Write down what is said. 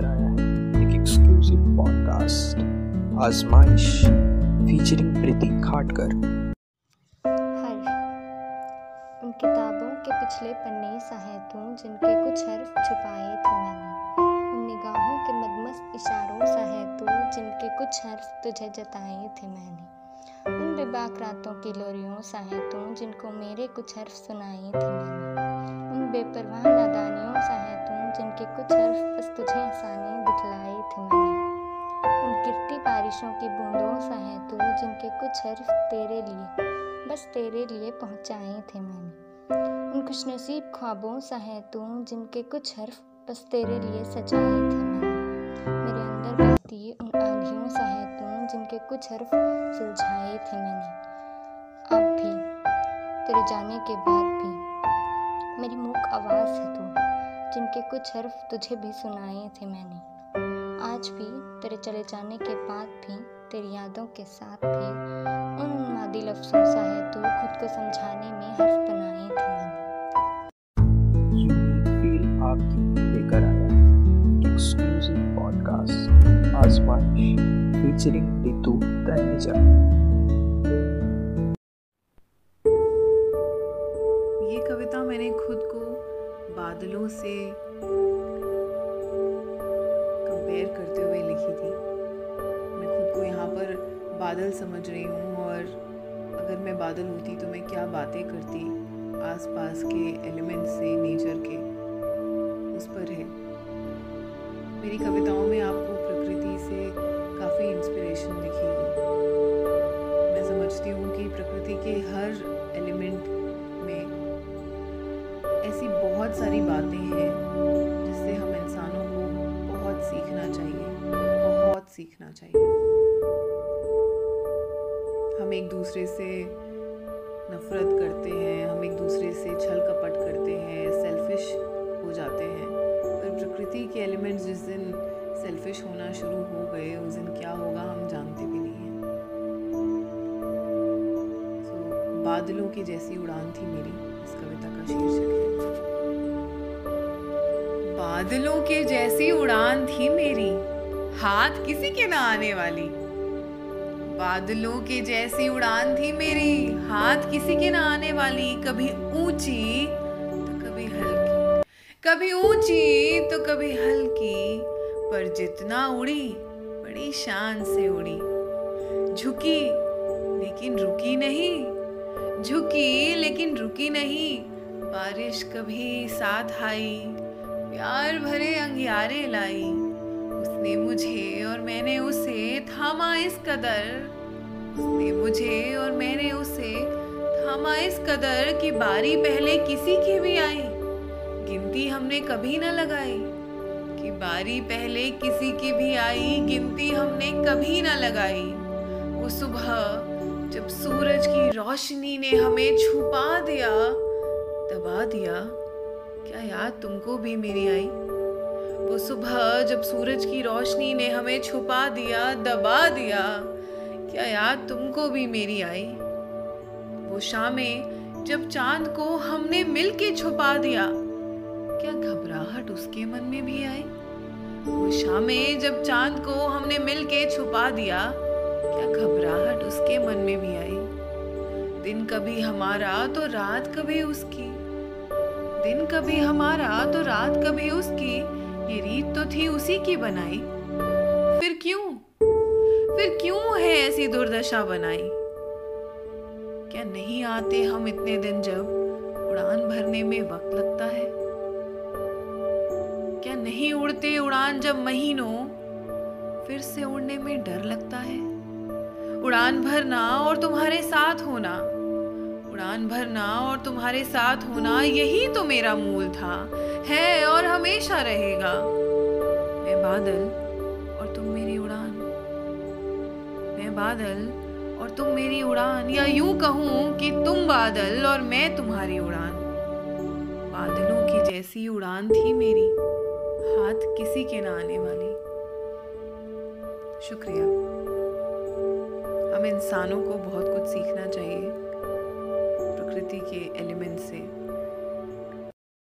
लेकर आया है। एक एक्सक्लूसिव पॉडकास्ट आजमाइश फीचरिंग प्रीति खाटकर। उन किताबों के पिछले पन्ने जिनके कुछ हर्फ छुपाए थे मैंने, उन निगाहों के मदमस्त इशारों जिनके कुछ हर्फ तुझे जताए थे मैंने, उन बेबाक रातों की लोरियों जिनको मेरे कुछ हर्फ सुनाए थे मैंने, उन बेपरवाह नादानियों कुछ हर्फ बस तुझे आसानी दिखलाए थे मैंने। उन गिरती बारिशों की बूंदों सा है तू जिनके कुछ हर्फ तेरे लिए, बस तेरे लिए पहुँचाए थे मैंने। उन खुशनसीब ख्वाबों सा है तू जिनके कुछ हर्फ बस तेरे लिए सजाए थे मैंने। मेरे अंदर बहती उन आंधियों सा है तू जिनके कुछ हर्फ सुलझाए थे मैंने। अब भी, तेरे जाने के बाद भी, मेरी मूक आवाज़ है तू। जिनके कुछ हर्फ तुझे भी सुनाए थे मैंने। आज भी तेरे चले जाने के बाद भी, तेरी यादों के साथ भी, उन मादी लफ्ज़ों सा है तू खुद को समझाने में हर्फ बनाए थे मैंने। लेकर आया पॉडकास्ट आजमाइश फीचरिंग रितु तनेजा। बादलों से कंपेयर करते हुए लिखी थी। मैं खुद को यहाँ पर बादल समझ रही हूँ और अगर मैं बादल होती तो मैं क्या बातें करती आसपास के एलिमेंट से नेचर के? उस पर है। मेरी कविताओं में आपको प्रकृति से काफ़ी इंस्पिरेशन दिखेगी। मैं समझती हूँ कि प्रकृति के हर बहुत सारी बातें हैं जिससे हम इंसानों को बहुत सीखना चाहिए, बहुत सीखना चाहिए। हम एक दूसरे से नफरत करते हैं, हम एक दूसरे से छल कपट करते हैं सेल्फिश हो जाते हैं। पर प्रकृति के एलिमेंट्स जिस दिन सेल्फिश होना शुरू हो गए, उस दिन क्या होगा हम जानते भी नहीं हैं। बादलों की जैसी उड़ान थी मेरी, इस कविता का शीर्षक है। बादलों के जैसी उड़ान थी मेरी। हाथ किसी के ना आने वाली। बादलों के जैसी उड़ान थी मेरी। हाथ किसी के ना आने वाली। कभी ऊँची तो कभी हल्की। कभी ऊँची तो कभी हल्की। पर जितना उड़ी, बड़ी शान से उड़ी। झुकी, लेकिन रुकी नहीं। झुकी, लेकिन रुकी नहीं। बारिश कभी साथ आई। प्यार भरे अंगियारे लाई। उसने मुझे और मैंने उसे थामा इस कदर। उसने मुझे और मैंने उसे थामा इस कदर कि बारी पहले किसी की भी आई। गिनती हमने कभी न लगाई। कि बारी पहले किसी की भी आई, गिनती हमने कभी न लगाई। वो सुबह जब सूरज की रोशनी ने हमें छुपा दिया, दबा दिया। क्या याद तुमको भी मेरी आई? वो सुबह जब सूरज की रोशनी ने हमें छुपा दिया, दबा दिया, क्या याद तुमको भी मेरी आई? वो शामें जब चाँद को हमने मिल के छुपा दिया, क्या घबराहट उसके मन में भी आई? वो शामें जब चाँद को हमने मिल के छुपा दिया, क्या घबराहट उसके मन में भी आई? दिन कभी हमारा तो रात कभी उसकी। दिन कभी हमारा तो रात कभी उसकी। ये रीत तो थी उसी की बनाई। फिर क्यों? फिर क्यों है ऐसी दुर्दशा बनाई? क्या नहीं आते हम इतने दिन जब? उड़ान भरने में वक्त लगता है। क्या नहीं उड़ते उड़ान जब महीनों? फिर से उड़ने में डर लगता है। उड़ान भरना और तुम्हारे साथ होना। उड़ान भरना और तुम्हारे साथ होना, यही तो मेरा मूल था। है और हमेशा रहेगा। मैं बादल और तुम मेरी उड़ान। मैं बादल और तुम मेरी उड़ान। या यूँ कहूँ कि तुम बादल और मैं तुम्हारी उड़ान। बादलों की जैसी उड़ान थी मेरी। हाथ किसी के ना आने वाली। शुक्रिया। हम इंसानों को बहुत कुछ सीखना चाहिए। प्रकृति के एलिमेंट से।